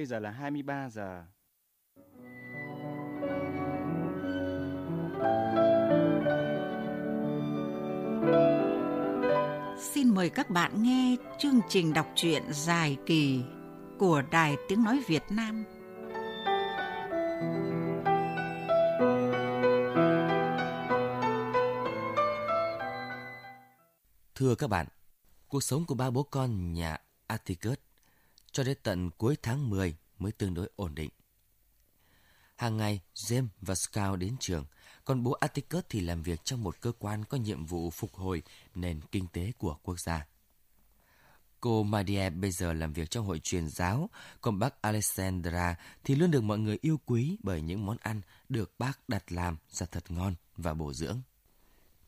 Bây giờ là 23 giờ. Xin mời các bạn nghe chương trình đọc truyện dài kỳ của Đài Tiếng Nói Việt Nam. Thưa các bạn, cuộc sống của ba bố con nhà Atticus cho đến tận cuối tháng 10 mới tương đối ổn định. Hàng ngày, James và Scout đến trường, còn bố Atticus thì làm việc trong một cơ quan có nhiệm vụ phục hồi nền kinh tế của quốc gia. Cô Maria bây giờ làm việc trong hội truyền giáo, còn bác Alexandra thì luôn được mọi người yêu quý bởi những món ăn được bác đặt làm ra thật ngon và bổ dưỡng.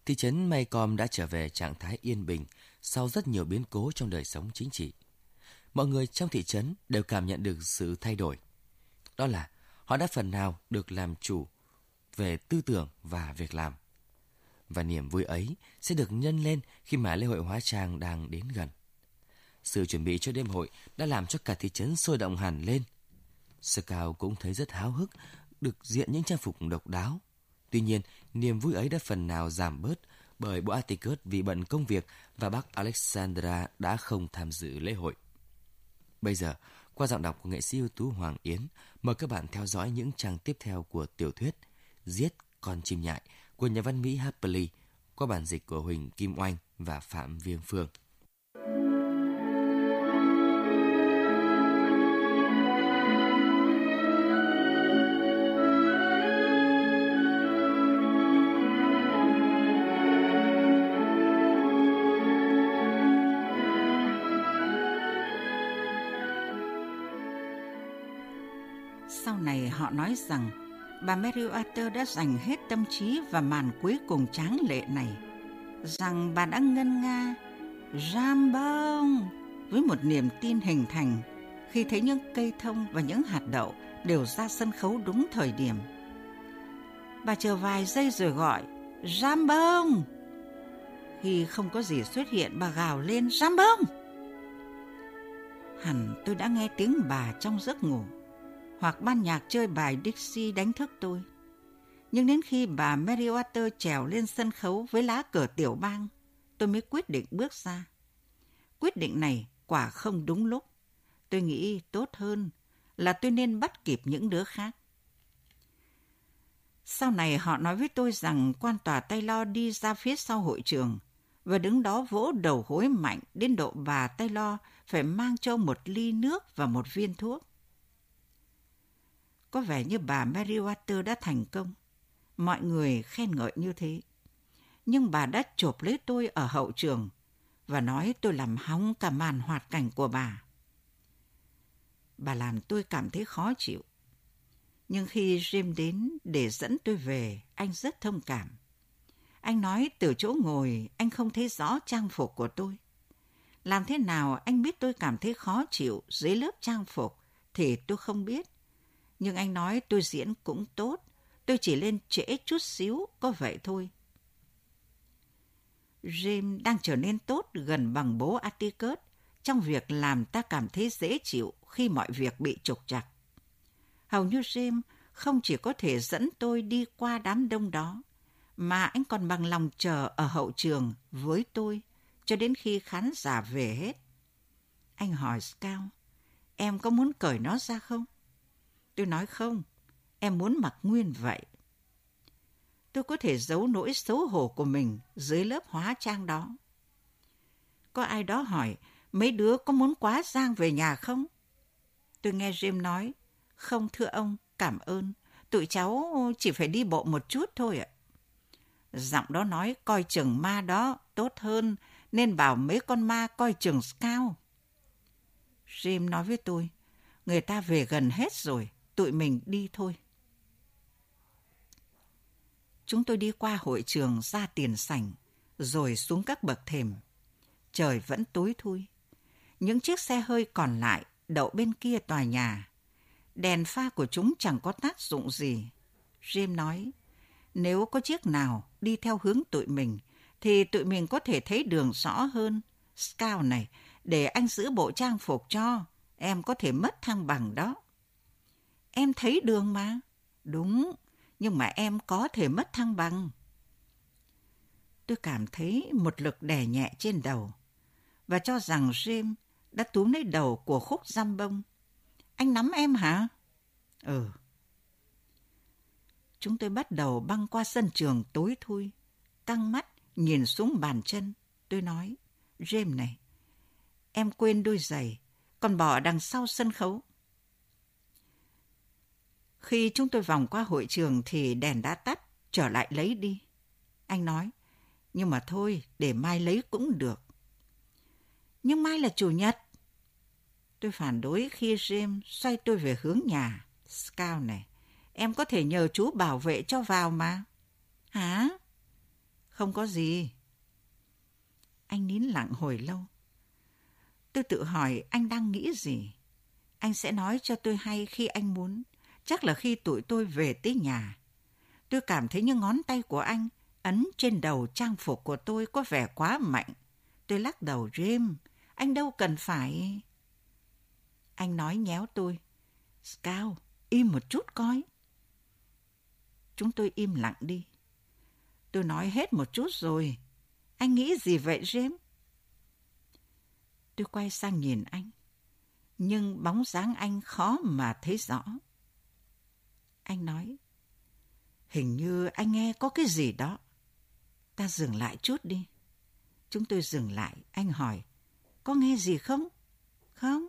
Thị trấn Maycom đã trở về trạng thái yên bình sau rất nhiều biến cố trong đời sống chính trị. Mọi người trong thị trấn đều cảm nhận được sự thay đổi. Đó là họ đã phần nào được làm chủ về tư tưởng và việc làm. Và niềm vui ấy sẽ được nhân lên khi mà lễ hội hóa trang đang đến gần. Sự chuẩn bị cho đêm hội đã làm cho cả thị trấn sôi động hẳn lên. Scout cũng thấy rất háo hức được diện những trang phục độc đáo. Tuy nhiên, niềm vui ấy đã phần nào giảm bớt bởi bố Atticus vì bận công việc và bác Alexandra đã không tham dự lễ hội. Bây giờ, qua giọng đọc của nghệ sĩ ưu tú Hoàng Yến, mời các bạn theo dõi những trang tiếp theo của tiểu thuyết Giết con chim nhại của nhà văn Mỹ Harper qua bản dịch của Huỳnh Kim Oanh và Phạm Viêm Phương. Sau này họ nói rằng bà Mary Arthur đã dành hết tâm trí và màn cuối cùng tráng lệ này, rằng bà đã ngân nga Rambong với một niềm tin hình thành khi thấy những cây thông và những hạt đậu đều ra sân khấu đúng thời điểm. Bà chờ vài giây rồi gọi Rambong. Khi không có gì xuất hiện, bà gào lên Rambong. Hẳn tôi đã nghe tiếng bà trong giấc ngủ hoặc ban nhạc chơi bài Dixie đánh thức tôi. Nhưng đến khi bà Mary Water trèo lên sân khấu với lá cờ tiểu bang, tôi mới quyết định bước ra. Quyết định này quả không đúng lúc. Tôi nghĩ tốt hơn là tôi nên bắt kịp những đứa khác. Sau này họ nói với tôi rằng quan tòa Taylor đi ra phía sau hội trường và đứng đó vỗ đầu hối mạnh đến độ bà Taylor phải mang cho một ly nước và một viên thuốc. Có vẻ như bà Mary Water đã thành công. Mọi người khen ngợi như thế. Nhưng bà đã chộp lấy tôi ở hậu trường và nói tôi làm hóng cả màn hoạt cảnh của bà. Bà làm tôi cảm thấy khó chịu. Nhưng khi Jim đến để dẫn tôi về, anh rất thông cảm. Anh nói từ chỗ ngồi anh không thấy rõ trang phục của tôi. Làm thế nào anh biết tôi cảm thấy khó chịu dưới lớp trang phục thì tôi không biết nhưng anh nói tôi diễn cũng tốt, tôi chỉ lên trễ chút xíu, có vậy thôi. Jim đang trở nên tốt gần bằng bố Atticus trong việc làm ta cảm thấy dễ chịu khi mọi việc bị trục trặc. Hầu như Jim không chỉ có thể dẫn tôi đi qua đám đông đó, mà anh còn bằng lòng chờ ở hậu trường với tôi cho đến khi khán giả về hết. Anh hỏi Scout, em có muốn cởi nó ra không? Tôi nói không, em muốn mặc nguyên vậy. Tôi có thể giấu nỗi xấu hổ của mình dưới lớp hóa trang đó. Có ai đó hỏi, mấy đứa có muốn quá giang về nhà không? Tôi nghe Jim nói, không thưa ông, cảm ơn. Tụi cháu chỉ phải đi bộ một chút thôi ạ. Giọng đó nói coi chừng ma đó tốt hơn, nên bảo mấy con ma coi chừng Scout. Jim nói với tôi, người ta về gần hết rồi, tụi mình đi thôi. Chúng tôi đi qua hội trường ra tiền sảnh, rồi xuống các bậc thềm. Trời vẫn tối thui. Những chiếc xe hơi còn lại đậu bên kia tòa nhà. Đèn pha của chúng chẳng có tác dụng gì. Jim nói, nếu có chiếc nào đi theo hướng tụi mình, thì tụi mình có thể thấy đường rõ hơn. Scout này, để anh giữ bộ trang phục cho. em có thể mất thăng bằng đó. Em thấy đường mà. Đúng, nhưng mà em có thể mất thăng bằng. Tôi cảm thấy một lực đè nhẹ trên đầu và cho rằng Jim đã túm lấy đầu của khúc giam bông. Anh nắm em hả? Ừ. Chúng tôi bắt đầu băng qua sân trường tối thui, căng mắt nhìn xuống bàn chân. Tôi nói, James này, em quên đôi giày, còn bỏ đằng sau sân khấu. Khi chúng tôi vòng qua hội trường thì đèn đã tắt, trở lại lấy đi. Anh nói, nhưng mà thôi, để mai lấy cũng được. Nhưng mai là chủ nhật. Tôi phản đối khi James xoay tôi về hướng nhà. Scout này, em có thể nhờ chú bảo vệ cho vào mà. Hả? Không có gì. Anh nín lặng hồi lâu. Tôi tự hỏi anh đang nghĩ gì. Anh sẽ nói cho tôi hay khi anh muốn. Chắc là khi tụi tôi về tới nhà. Tôi cảm thấy như ngón tay của anh ấn trên đầu trang phục của tôi có vẻ quá mạnh. Tôi lắc đầu James, anh đâu cần phải... Anh nói nhéo tôi. Scout, im một chút coi. Chúng tôi im lặng đi. Tôi nói hết một chút rồi. Anh nghĩ gì vậy James? Tôi quay sang nhìn anh. Nhưng bóng dáng anh khó mà thấy rõ. Anh nói, hình như anh nghe có cái gì đó. Ta dừng lại chút đi. Chúng tôi dừng lại, anh hỏi, có nghe gì không? Không.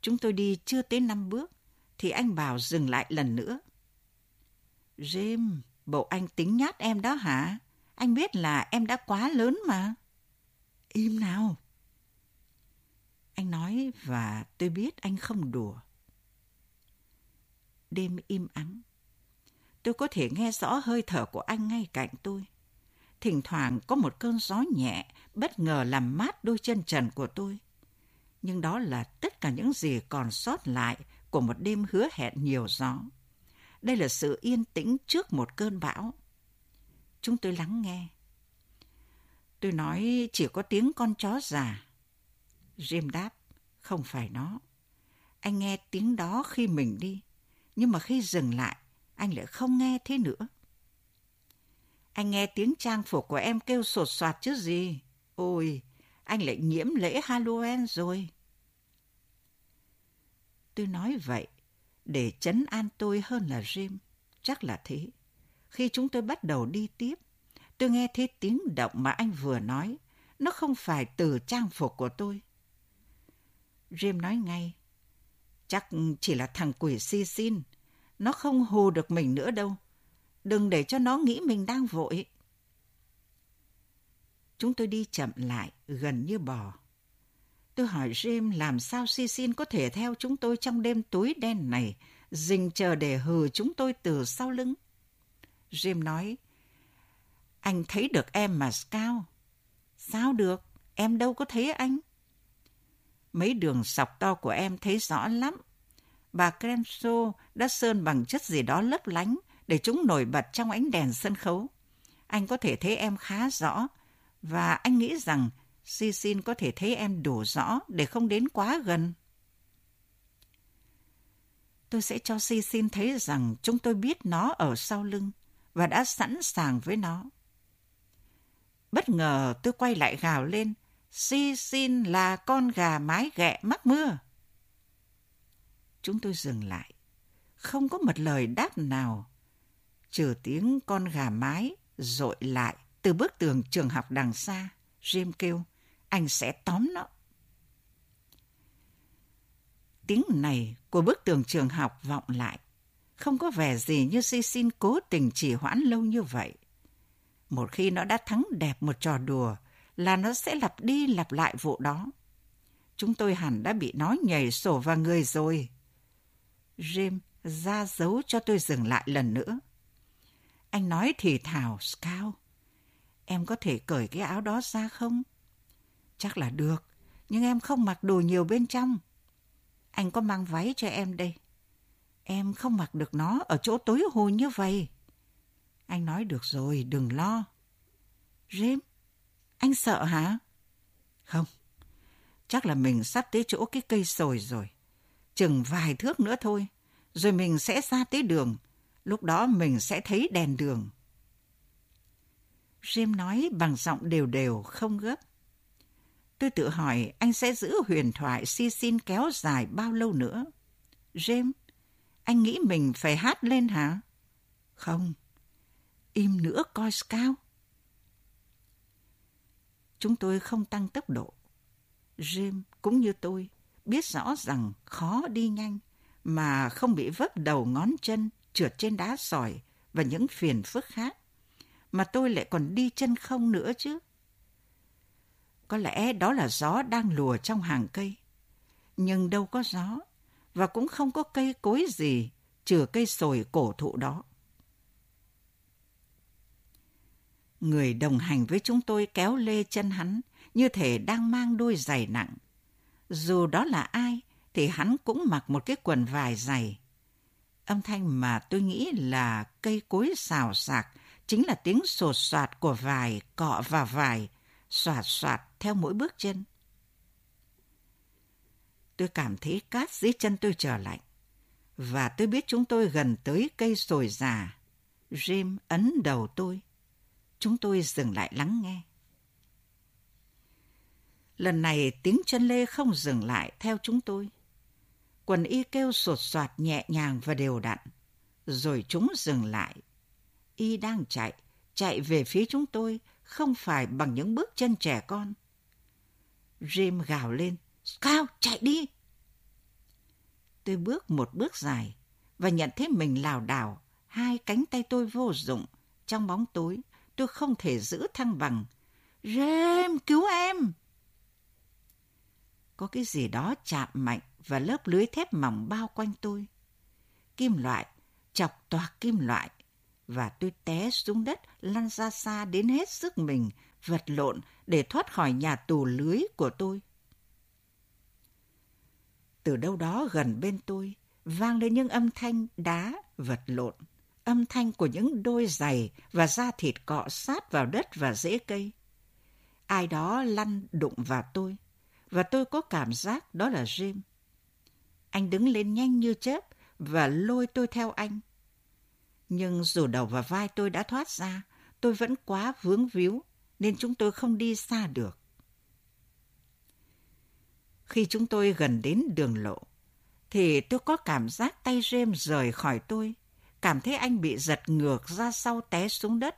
Chúng tôi đi chưa tới năm bước, thì anh bảo dừng lại lần nữa. Jim, bộ anh tính nhát em đó hả? Anh biết là em đã quá lớn mà. Im nào. Anh nói và tôi biết anh không đùa. Đêm im ắng. Tôi có thể nghe rõ hơi thở của anh ngay cạnh tôi. Thỉnh thoảng có một cơn gió nhẹ bất ngờ làm mát đôi chân trần của tôi. Nhưng đó là tất cả những gì còn sót lại của một đêm hứa hẹn nhiều gió. Đây là sự yên tĩnh trước một cơn bão. Chúng tôi lắng nghe. Tôi nói chỉ có tiếng con chó già. Jim đáp, không phải nó. Anh nghe tiếng đó khi mình đi, nhưng mà khi dừng lại, anh lại không nghe thế nữa. Anh nghe tiếng trang phục của em kêu sột soạt chứ gì. Ôi, anh lại nhiễm lễ Halloween rồi. Tôi nói vậy để chấn an tôi hơn là Jim. Chắc là thế. Khi chúng tôi bắt đầu đi tiếp, tôi nghe thấy tiếng động mà anh vừa nói. Nó không phải từ trang phục của tôi. Jim nói ngay. Chắc chỉ là thằng quỷ si xin. Nó không hù được mình nữa đâu. Đừng để cho nó nghĩ mình đang vội. Chúng tôi đi chậm lại, gần như bò. Tôi hỏi Jim làm sao si xin có thể theo chúng tôi trong đêm tối đen này, dình chờ để hừ chúng tôi từ sau lưng. Jim nói, anh thấy được em mà Scout. Sao được, em đâu có thấy anh. Mấy đường sọc to của em thấy rõ lắm. Bà Crenso đã sơn bằng chất gì đó lấp lánh để chúng nổi bật trong ánh đèn sân khấu. Anh có thể thấy em khá rõ và anh nghĩ rằng Sisin có thể thấy em đủ rõ để không đến quá gần. Tôi sẽ cho Sisin thấy rằng chúng tôi biết nó ở sau lưng và đã sẵn sàng với nó. Bất ngờ tôi quay lại gào lên, Si xin là con gà mái ghẹ mắc mưa. Chúng tôi dừng lại, không có một lời đáp nào, trừ tiếng con gà mái dội lại từ bức tường trường học đằng xa. Jim kêu, anh sẽ tóm nó. Tiếng này của bức tường trường học vọng lại. Không có vẻ gì như si xin cố tình trì hoãn lâu như vậy. Một khi nó đã thắng đẹp một trò đùa là nó sẽ lặp đi lặp lại vụ đó. Chúng tôi hẳn đã bị nó nhảy sổ vào người rồi. Jim ra dấu cho tôi dừng lại lần nữa. Anh nói thì thảo, Scout. Em có thể cởi cái áo đó ra không? Chắc là được, nhưng em không mặc đồ nhiều bên trong. Anh có mang váy cho em đây. Em không mặc được nó ở chỗ tối hù như vậy. Anh nói được rồi, đừng lo. James, anh sợ hả? Không, Chắc là mình sắp tới chỗ cái cây sồi rồi. Chừng vài thước nữa thôi, rồi mình sẽ ra tới đường. Lúc đó mình sẽ thấy đèn đường. Jim nói bằng giọng đều đều, không gấp. Tôi tự hỏi anh sẽ giữ huyền thoại si xin kéo dài bao lâu nữa. James, anh nghĩ mình phải hát lên hả? Không, im nữa coi Scout. Chúng tôi không tăng tốc độ. Jim cũng như tôi biết rõ rằng khó đi nhanh mà không bị vấp đầu ngón chân trượt trên đá sỏi và những phiền phức khác. Mà tôi lại còn đi chân không nữa chứ. Có lẽ đó là gió đang lùa trong hàng cây. Nhưng đâu có gió, và cũng không có cây cối gì trừ cây sồi cổ thụ đó. Người đồng hành với chúng tôi kéo lê chân hắn như thể đang mang đôi giày nặng. Dù đó là ai thì hắn cũng mặc một cái quần vải dày. Âm thanh mà tôi nghĩ là cây cối xào xạc chính là tiếng sột soạt của vải cọ vào vải, soạt soạt theo mỗi bước chân. Tôi cảm thấy cát dưới chân tôi trở lạnh. Và tôi biết chúng tôi gần tới cây sồi già. Jim ấn đầu tôi. Chúng tôi dừng lại lắng nghe. Lần này tiếng chân lê không dừng lại theo chúng tôi. Quần y kêu sột soạt nhẹ nhàng và đều đặn. Rồi chúng dừng lại. Y đang chạy, chạy về phía chúng tôi, không phải bằng những bước chân trẻ con. Jim gào lên, Cao, chạy đi! Tôi bước một bước dài và nhận thấy mình lảo đảo, hai cánh tay tôi vô dụng. Trong bóng tối, tôi không thể giữ thăng bằng. Rêm, cứu em! Có cái gì đó chạm mạnh và lớp lưới thép mỏng bao quanh tôi. Kim loại, chọc toạc kim loại. Và tôi té xuống đất, lăn ra xa đến hết sức mình, vật lộn để thoát khỏi nhà tù lưới của tôi. Từ đâu đó gần bên tôi, vang lên những âm thanh đá vật lộn, âm thanh của những đôi giày và da thịt cọ sát vào đất và rễ cây. Ai đó lăn đụng vào tôi, và tôi có cảm giác đó là Jim. Anh đứng lên nhanh như chớp và lôi tôi theo anh. Nhưng dù đầu và vai tôi đã thoát ra, tôi vẫn quá vướng víu, nên chúng tôi không đi xa được. Khi chúng tôi gần đến đường lộ, thì tôi có cảm giác tay James rời khỏi tôi, cảm thấy anh bị giật ngược ra sau té xuống đất.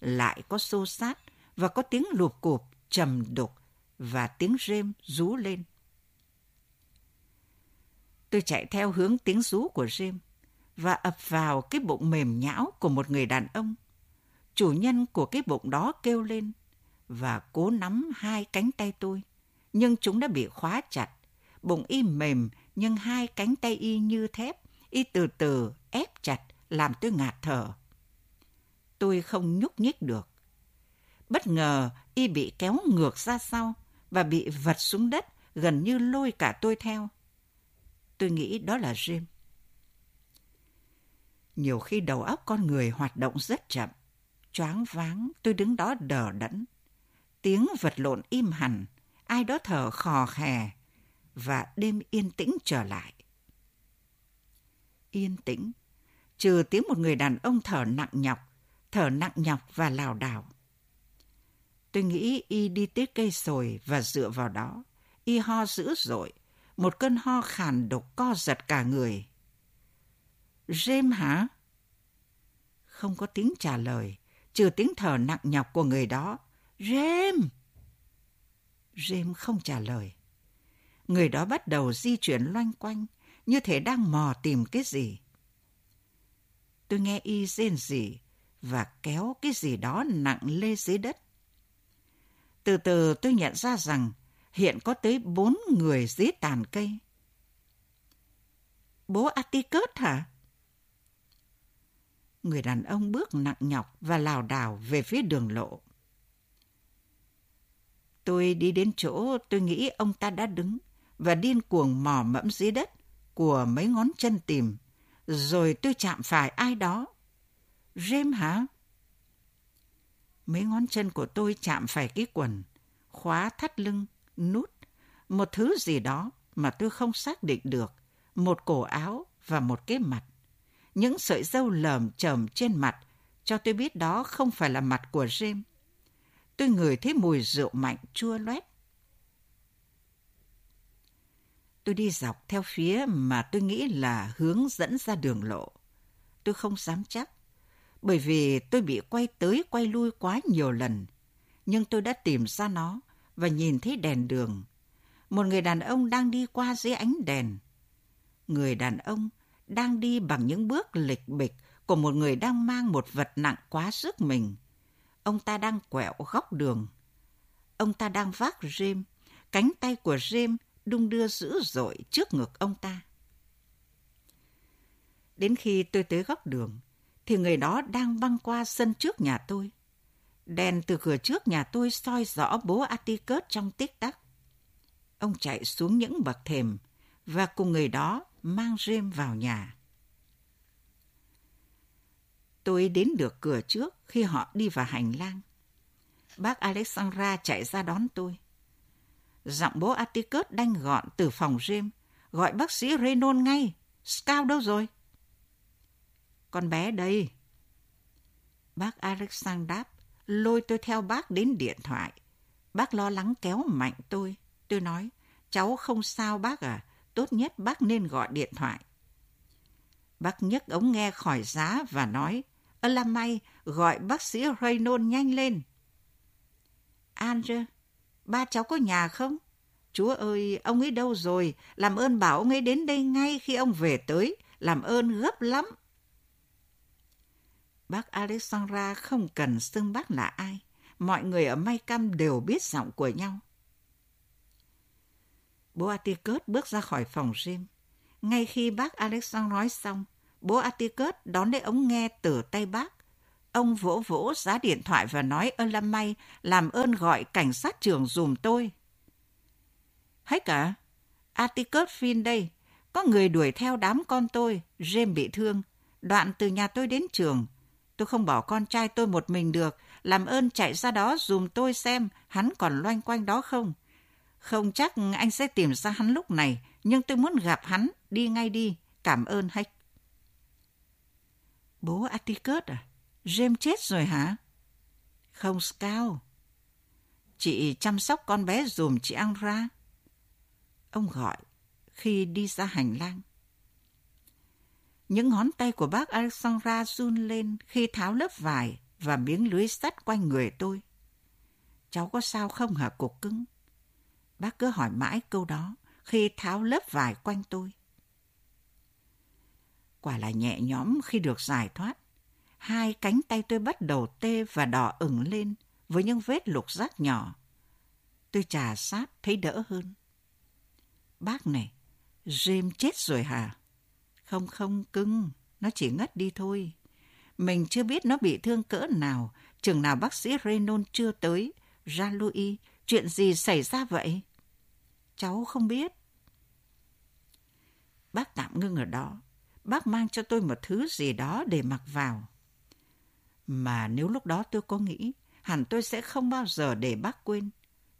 Lại có xô sát và có tiếng lụp cụp, trầm đục và tiếng rêm rú lên. Tôi chạy theo hướng tiếng rú của rêm và ập vào cái bụng mềm nhão của một người đàn ông. Chủ nhân của cái bụng đó kêu lên và cố nắm hai cánh tay tôi nhưng chúng đã bị khóa chặt. Bụng y mềm, nhưng hai cánh tay y như thép, y từ từ ép chặt, làm tôi ngạt thở. Tôi không nhúc nhích được. Bất ngờ, y bị kéo ngược ra sau và bị vật xuống đất, gần như lôi cả tôi theo. Tôi nghĩ đó là Jim. Nhiều khi đầu óc con người hoạt động rất chậm. Choáng váng, tôi đứng đó đờ đẫn. Tiếng vật lộn im hẳn, ai đó thở khò khè và đêm yên tĩnh trở lại. Yên tĩnh, trừ tiếng một người đàn ông thở nặng nhọc, thở nặng nhọc và lảo đảo. Tôi nghĩ y đi tới cây sồi và dựa vào đó. Y ho dữ dội, một cơn ho khàn độc co giật cả người. James hả? Không có tiếng trả lời, trừ tiếng thở nặng nhọc của người đó. James! James không trả lời. Người đó bắt đầu di chuyển loanh quanh, như thể đang mò tìm cái gì. Tôi nghe y rên rỉ và kéo cái gì đó nặng lê dưới đất. Từ từ tôi nhận ra rằng hiện có tới bốn người dưới tàn cây. Bố Atticus hả? Người đàn ông bước nặng nhọc và lảo đảo về phía đường lộ. Tôi đi đến chỗ tôi nghĩ ông ta đã đứng và điên cuồng mò mẫm dưới đất của mấy ngón chân tìm. Rồi tôi chạm phải ai đó. Rêm hả? Mấy ngón chân của tôi chạm phải cái quần, khóa thắt lưng, nút. một thứ gì đó mà tôi không xác định được, một cổ áo và một cái mặt. Những sợi dâu lờm chởm trên mặt cho tôi biết đó không phải là mặt của James. Tôi ngửi thấy mùi rượu mạnh chua loét. Tôi đi dọc theo phía mà tôi nghĩ là hướng dẫn ra đường lộ. Tôi không dám chắc, bởi vì tôi bị quay tới quay lui quá nhiều lần. Nhưng tôi đã tìm ra nó và nhìn thấy đèn đường. Một người đàn ông đang đi qua dưới ánh đèn. Người đàn ông đang đi bằng những bước lịch bịch của một người đang mang một vật nặng quá sức mình. Ông ta đang quẹo góc đường. Ông ta đang vác rêm. Cánh tay của rêm đung đưa dữ dội trước ngực ông ta. Đến khi tôi tới góc đường, thì người đó đang băng qua sân trước nhà tôi. Đèn từ cửa trước nhà tôi soi rõ bố Atticus trong tích tắc. Ông chạy xuống những bậc thềm và cùng người đó mang rêm vào nhà. Tôi đến được cửa trước khi họ đi vào hành lang. Bác Alexandra chạy ra đón tôi. Giọng bố Atticus đanh gọn từ phòng riêng Gọi bác sĩ Renon ngay. Scout đâu rồi? Con bé đây. Bác Alexander đáp, lôi tôi theo bác đến điện thoại. Bác lo lắng kéo mạnh tôi. Tôi nói, cháu không sao bác à, tốt nhất bác nên gọi điện thoại. Bác nhấc ống nghe khỏi giá và nói, ơ là may, gọi bác sĩ Raynon nhanh lên. Andre, ba cháu có nhà không? Chúa ơi, ông ấy đâu rồi? Làm ơn bảo ông ấy đến đây ngay khi ông về tới. Làm ơn gấp lắm. Bác Alexandra không cần xưng bác là ai. Mọi người ở May Cam đều biết giọng của nhau. Bố Atticus bước ra khỏi phòng gym. Ngay khi bác Alexandra nói xong, bố Atticus đón lấy ống nghe từ tay bác. Ông vỗ vỗ giá điện thoại và nói ơn Lâm May làm ơn gọi cảnh sát trưởng dùm tôi. Hết cả. Atticus Finn đây. Có người đuổi theo đám con tôi. James bị thương. Đoạn từ nhà tôi đến trường. Tôi không bỏ con trai tôi một mình được. Làm ơn chạy ra đó dùm tôi xem hắn còn loanh quanh đó không. Không chắc anh sẽ tìm ra hắn lúc này, nhưng tôi muốn gặp hắn, đi ngay đi. Cảm ơn Hách. Bố Atticus à? James chết rồi hả? Không Scout. Chị chăm sóc con bé dùm chị ăn ra. Ông gọi, khi đi ra hành lang. Những ngón tay của bác Alexandra run lên khi tháo lớp vải và miếng lưới sắt quanh người tôi. Cháu có sao không hả, cục cưng? Bác cứ hỏi mãi câu đó khi tháo lớp vải quanh tôi. Quả là nhẹ nhõm khi được giải thoát. Hai cánh tay tôi bắt đầu tê và đỏ ửng lên với những vết lục rác nhỏ. Tôi trà sát thấy đỡ hơn. Bác này, James chết rồi hả? Không không cưng, nó chỉ ngất đi thôi. Mình chưa biết nó bị thương cỡ nào, chừng nào bác sĩ Renon chưa tới. Ra Louis, chuyện gì xảy ra vậy? Cháu không biết. Bác tạm ngưng ở đó. Bác mang cho tôi một thứ gì đó để mặc vào. Mà nếu lúc đó tôi có nghĩ, hẳn tôi sẽ không bao giờ để bác quên.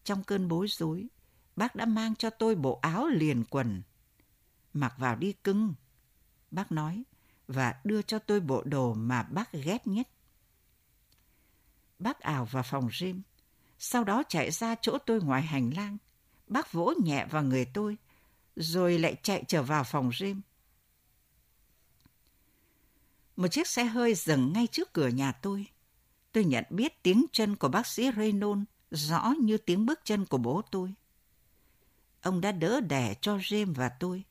Trong cơn bối rối, bác đã mang cho tôi bộ áo liền quần. Mặc vào đi cưng, bác nói, và đưa cho tôi bộ đồ mà bác ghét nhất. Bác ảo vào phòng gym, sau đó chạy ra chỗ tôi ngoài hành lang. Bác vỗ nhẹ vào người tôi, rồi lại chạy trở vào phòng gym. Một chiếc xe hơi dừng ngay trước cửa nhà tôi. Tôi nhận biết tiếng chân của bác sĩ Raynon rõ như tiếng bước chân của bố tôi. Ông đã đỡ đẻ cho James và tôi,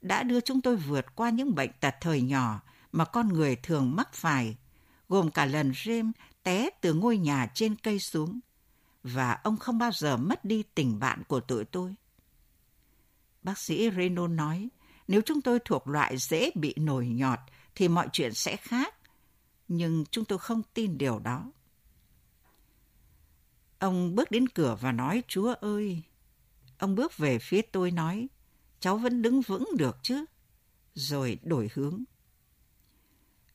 đã đưa chúng tôi vượt qua những bệnh tật thời nhỏ mà con người thường mắc phải, gồm cả lần James té từ ngôi nhà trên cây xuống, và ông không bao giờ mất đi tình bạn của tụi tôi. Bác sĩ Reno nói, nếu chúng tôi thuộc loại dễ bị nổi nhọt thì mọi chuyện sẽ khác, nhưng chúng tôi không tin điều đó. Ông bước đến cửa và nói, Chúa ơi! Ông bước về phía tôi nói, cháu vẫn đứng vững được chứ? Rồi đổi hướng.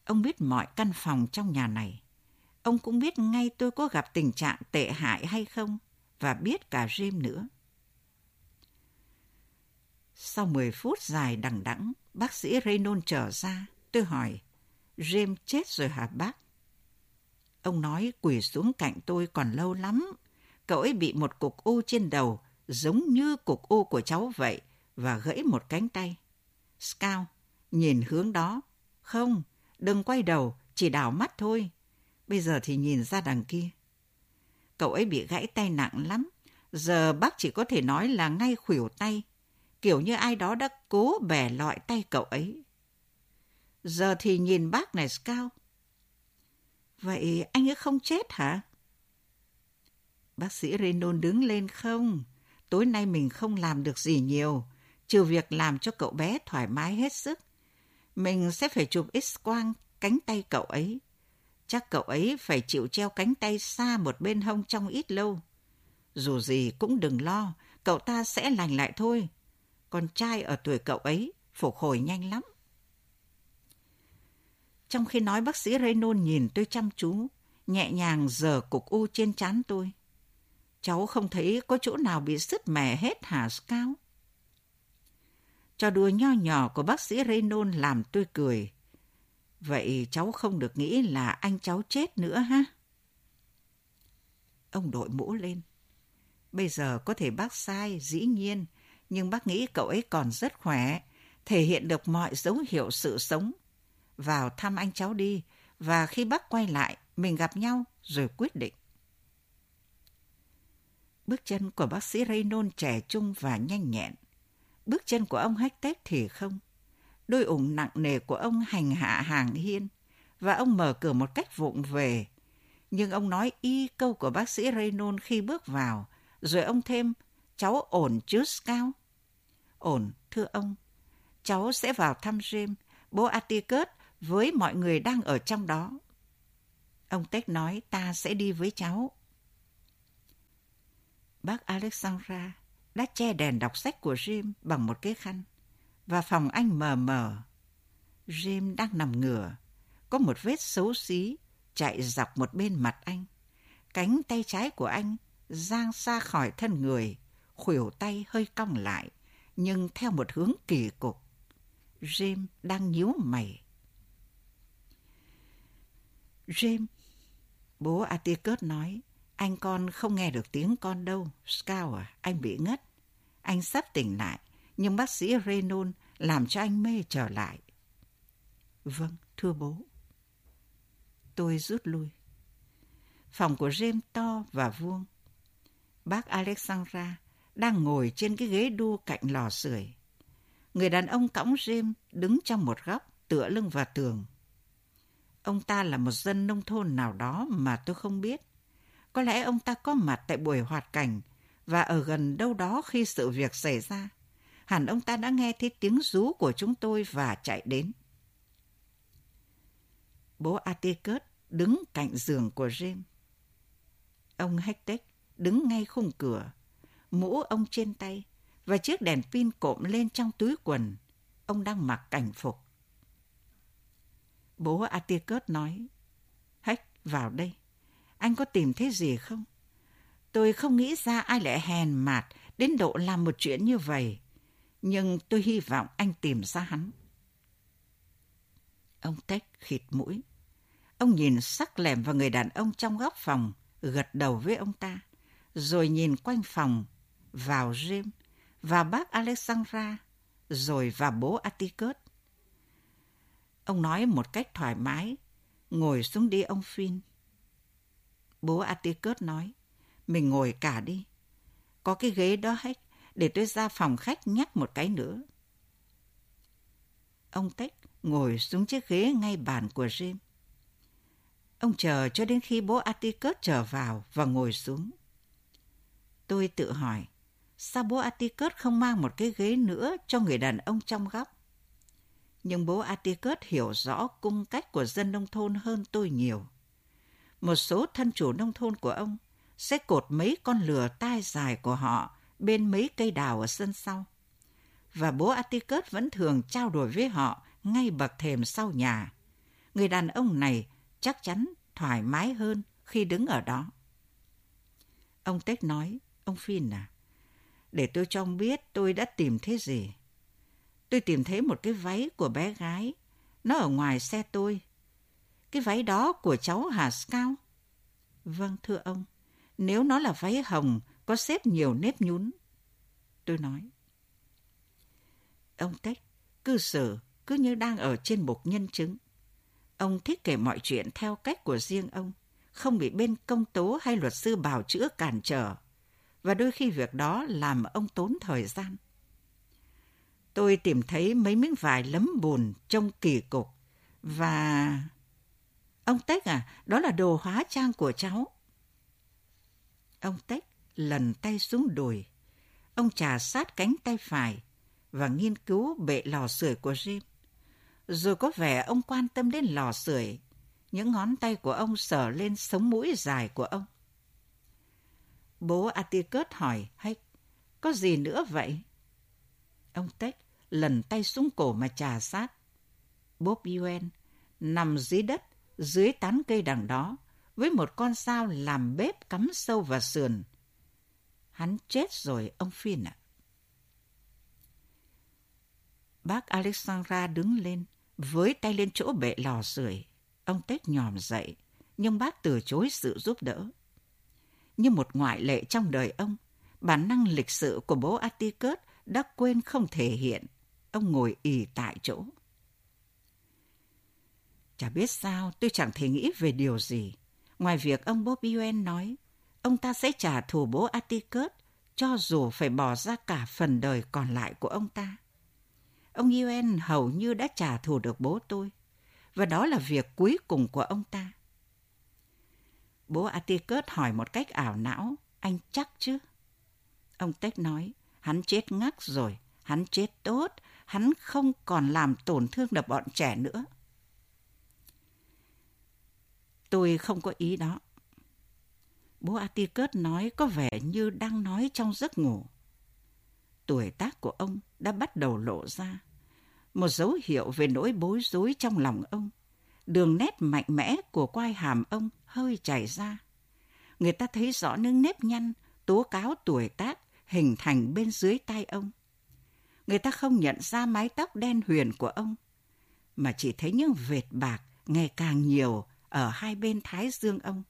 Ông biết mọi căn phòng trong nhà này. Ông cũng biết ngay tôi có gặp tình trạng tệ hại hay không, và biết cả James nữa. Sau 10 phút dài đằng đẵng, bác sĩ Raynon trở ra. Tôi hỏi, James chết rồi hả bác? Ông nói quỳ xuống cạnh tôi còn lâu lắm. Cậu ấy bị một cục u trên đầu, giống như cục u của cháu vậy, và gãy một cánh tay. Scout, nhìn hướng đó. Không, đừng quay đầu, chỉ đảo mắt thôi. Bây giờ thì nhìn ra đằng kia. Cậu ấy bị gãy tay nặng lắm. Giờ bác chỉ có thể nói là ngay khuỷu tay. Kiểu như ai đó đã cố bẻ lọi tay cậu ấy. Giờ thì nhìn bác này cao Vậy anh ấy không chết hả? Bác sĩ Renon đứng lên không? Tối nay mình không làm được gì nhiều, trừ việc làm cho cậu bé thoải mái hết sức. Mình sẽ phải chụp x-quang cánh tay cậu ấy. Chắc cậu ấy phải chịu treo cánh tay xa một bên hông trong ít lâu. Dù gì cũng đừng lo, cậu ta sẽ lành lại thôi. Con trai ở tuổi cậu ấy phục hồi nhanh lắm. Trong khi nói bác sĩ Raynon nhìn tôi chăm chú, nhẹ nhàng giờ cục u trên trán tôi. Cháu không thấy có chỗ nào bị sứt mẻ hết hả Scout? Trò đùa nho nhỏ của bác sĩ Raynon làm tôi cười. Vậy cháu không được nghĩ là anh cháu chết nữa ha? Ông đội mũ lên. Bây giờ có thể bác sai, dĩ nhiên, nhưng bác nghĩ cậu ấy còn rất khỏe, thể hiện được mọi dấu hiệu sự sống. Vào thăm anh cháu đi, và khi bác quay lại, mình gặp nhau rồi quyết định. Bước chân của bác sĩ Raynon trẻ trung và nhanh nhẹn. Bước chân của ông hách tết thì không. Đôi ủng nặng nề của ông hành hạ hàng hiên, và ông mở cửa một cách vụng về. Nhưng ông nói y câu của bác sĩ Raynon khi bước vào, rồi ông thêm, cháu ổn chứ Scout? Ổn, thưa ông. Cháu sẽ vào thăm James, bố Atticus với mọi người đang ở trong đó. Ông Tech nói ta sẽ đi với cháu. Bác Alexandra đã che đèn đọc sách của Jim bằng một cái khăn và phòng anh mờ mờ. Jim đang nằm ngửa, có một vết xấu xí chạy dọc một bên mặt anh. Cánh tay trái của anh giang xa khỏi thân người, khuỷu tay hơi cong lại, nhưng theo một hướng kỳ cục. Jim đang nhíu mày. Jim, bố Atticus nói, anh con không nghe được tiếng con đâu. Scout à, anh bị ngất. Anh sắp tỉnh lại, nhưng bác sĩ Renon làm cho anh mê trở lại. Vâng, thưa bố. Tôi rút lui. Phòng của James to và vuông. Bác Alexandra đang ngồi trên cái ghế đu cạnh lò sưởi. Người đàn ông cõng James đứng trong một góc, tựa lưng vào tường. Ông ta là một dân nông thôn nào đó mà tôi không biết. Có lẽ ông ta có mặt tại buổi hoạt cảnh và ở gần đâu đó khi sự việc xảy ra. Hẳn ông ta đã nghe thấy tiếng rú của chúng tôi và chạy đến. Bố Atikert đứng cạnh giường của James. Ông Hectech đứng ngay khung cửa, mũ ông trên tay và chiếc đèn pin cộm lên trong túi quần. Ông đang mặc cảnh phục. Bố Atikert nói, Hách, vào đây. Anh có tìm thấy gì không? Tôi không nghĩ ra ai lại hèn mạt đến độ làm một chuyện như vậy. Nhưng tôi hy vọng anh tìm ra hắn. Ông Tech khịt mũi. Ông nhìn sắc lẻm vào người đàn ông trong góc phòng, gật đầu với ông ta, rồi nhìn quanh phòng, vào Jim, và bác Alexandra, rồi vào bố Atticus. Ông nói một cách thoải mái, ngồi xuống đi ông Phin. Bố Atticus nói, mình ngồi cả đi. Có cái ghế đó hết, để tôi ra phòng khách nhắc một cái nữa. Ông Tech ngồi xuống chiếc ghế ngay bàn của Jim. Ông chờ cho đến khi bố Atticus trở vào và ngồi xuống. Tôi tự hỏi, sao bố Atticus không mang một cái ghế nữa cho người đàn ông trong góc? Nhưng bố Atticus hiểu rõ cung cách của dân nông thôn hơn tôi nhiều. Một số thân chủ nông thôn của ông sẽ cột mấy con lừa tai dài của họ bên mấy cây đào ở sân sau. Và bố Atticus vẫn thường trao đổi với họ ngay bậc thềm sau nhà. Người đàn ông này chắc chắn thoải mái hơn khi đứng ở đó. Ông Tech nói, ông Phin à, để tôi cho ông biết tôi đã tìm thấy gì tôi tìm thấy một cái váy của bé gái. Nó ở ngoài xe tôi. Cái váy đó của cháu Hà Scout? Vâng, thưa ông. Nếu nó là váy hồng, có xếp nhiều nếp nhún. Tôi nói. Ông Tech, cư xử cứ như đang ở trên bục nhân chứng. Ông thích kể mọi chuyện theo cách của riêng ông, không bị bên công tố hay luật sư bào chữa cản trở. Và đôi khi việc đó làm ông tốn thời gian. Tôi tìm thấy mấy miếng vải lấm bùn trông kỳ cục. Và... Ông Tech à, đó là đồ hóa trang của cháu. Ông Tech lần tay xuống đùi. Ông trà sát cánh tay phải và nghiên cứu bệ lò sưởi của Jim. Rồi có vẻ ông quan tâm đến lò sưởi. Những ngón tay của ông sờ lên sống mũi dài của ông. Bố Atticus hỏi hay có gì nữa vậy? Ông Tech lần tay xuống cổ mà trà sát. Bob Yuen nằm dưới đất, dưới tán cây đằng đó, với một con sao làm bếp cắm sâu vào sườn. Hắn chết rồi, ông Phin ạ. Bác Alexandra đứng lên, với tay lên chỗ bệ lò sưởi. Ông Tết nhòm dậy, nhưng bác từ chối sự giúp đỡ. Như một ngoại lệ trong đời ông, bản năng lịch sự của bố Atticus đã quên không thể hiện. Ông ngồi ì tại chỗ. Chả biết sao tôi chẳng thể nghĩ về điều gì. Ngoài việc ông Bobby Yuen nói, ông ta sẽ trả thù bố Atticus cho dù phải bỏ ra cả phần đời còn lại của ông ta. Ông Yuen hầu như đã trả thù được bố tôi, và đó là việc cuối cùng của ông ta. Bố Atticus hỏi một cách ảo não, anh chắc chứ? Ông Tech nói, hắn chết ngắc rồi, hắn chết tốt, hắn không còn làm tổn thương được bọn trẻ nữa. Tôi không có ý đó. Bố Atticus nói có vẻ như đang nói trong giấc ngủ. Tuổi tác của ông đã bắt đầu lộ ra. Một dấu hiệu về nỗi bối rối trong lòng ông. Đường nét mạnh mẽ của quai hàm ông hơi chảy ra. Người ta thấy rõ những nếp nhăn, tố cáo tuổi tác hình thành bên dưới tay ông. Người ta không nhận ra mái tóc đen huyền của ông, mà chỉ thấy những vệt bạc ngày càng nhiều ở hai bên thái dương ông.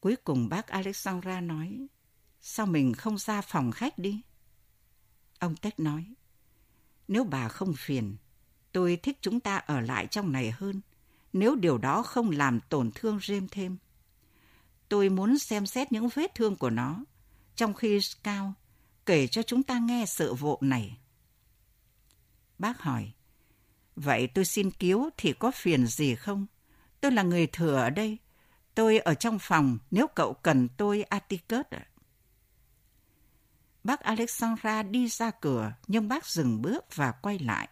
Cuối cùng bác Alexandra nói, sao mình không ra phòng khách đi? Ông Tech nói, nếu bà không phiền, tôi thích chúng ta ở lại trong này hơn, nếu điều đó không làm tổn thương James thêm. Tôi muốn xem xét những vết thương của nó, trong khi Scout kể cho chúng ta nghe sự vụ này. Bác hỏi, vậy tôi xin cứu thì có phiền gì không? Tôi là người thừa ở đây, Tôi ở trong phòng nếu cậu cần tôi Atticus ạ. Bác Alexandra đi ra cửa nhưng bác dừng bước và quay lại.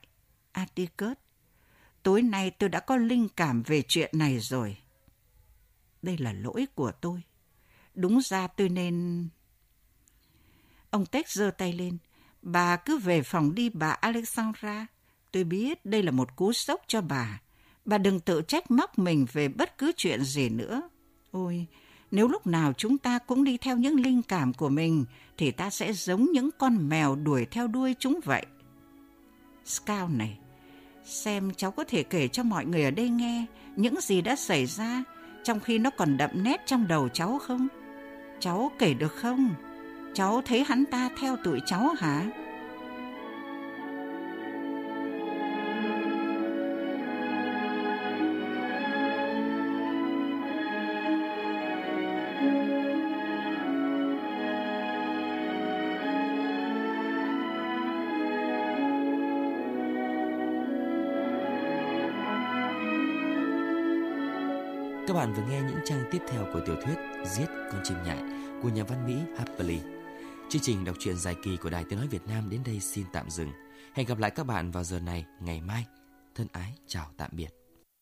Atticus, tối nay tôi đã có linh cảm về chuyện này rồi. Đây là lỗi của tôi. Đúng ra tôi nên... Ông Tex giơ tay lên. Bà cứ về phòng đi bà Alexandra. Tôi biết đây là một cú sốc cho bà. Bà đừng tự trách móc mình về bất cứ chuyện gì nữa. Ôi, nếu lúc nào chúng ta cũng đi theo những linh cảm của mình thì ta sẽ giống những con mèo đuổi theo đuôi chúng vậy. Scout này, xem cháu có thể kể cho mọi người ở đây nghe những gì đã xảy ra trong khi nó còn đậm nét trong đầu cháu không? Cháu kể được không? Cháu thấy hắn ta theo tụi cháu hả? Các bạn vừa nghe những trang tiếp theo của tiểu thuyết Giết con chim nhại của nhà văn Mỹ Happily. Chương trình đọc truyện dài kỳ của Đài Tiếng Nói Việt Nam đến đây xin tạm dừng. Hẹn gặp lại các bạn vào giờ này, ngày mai. Thân ái, chào tạm biệt.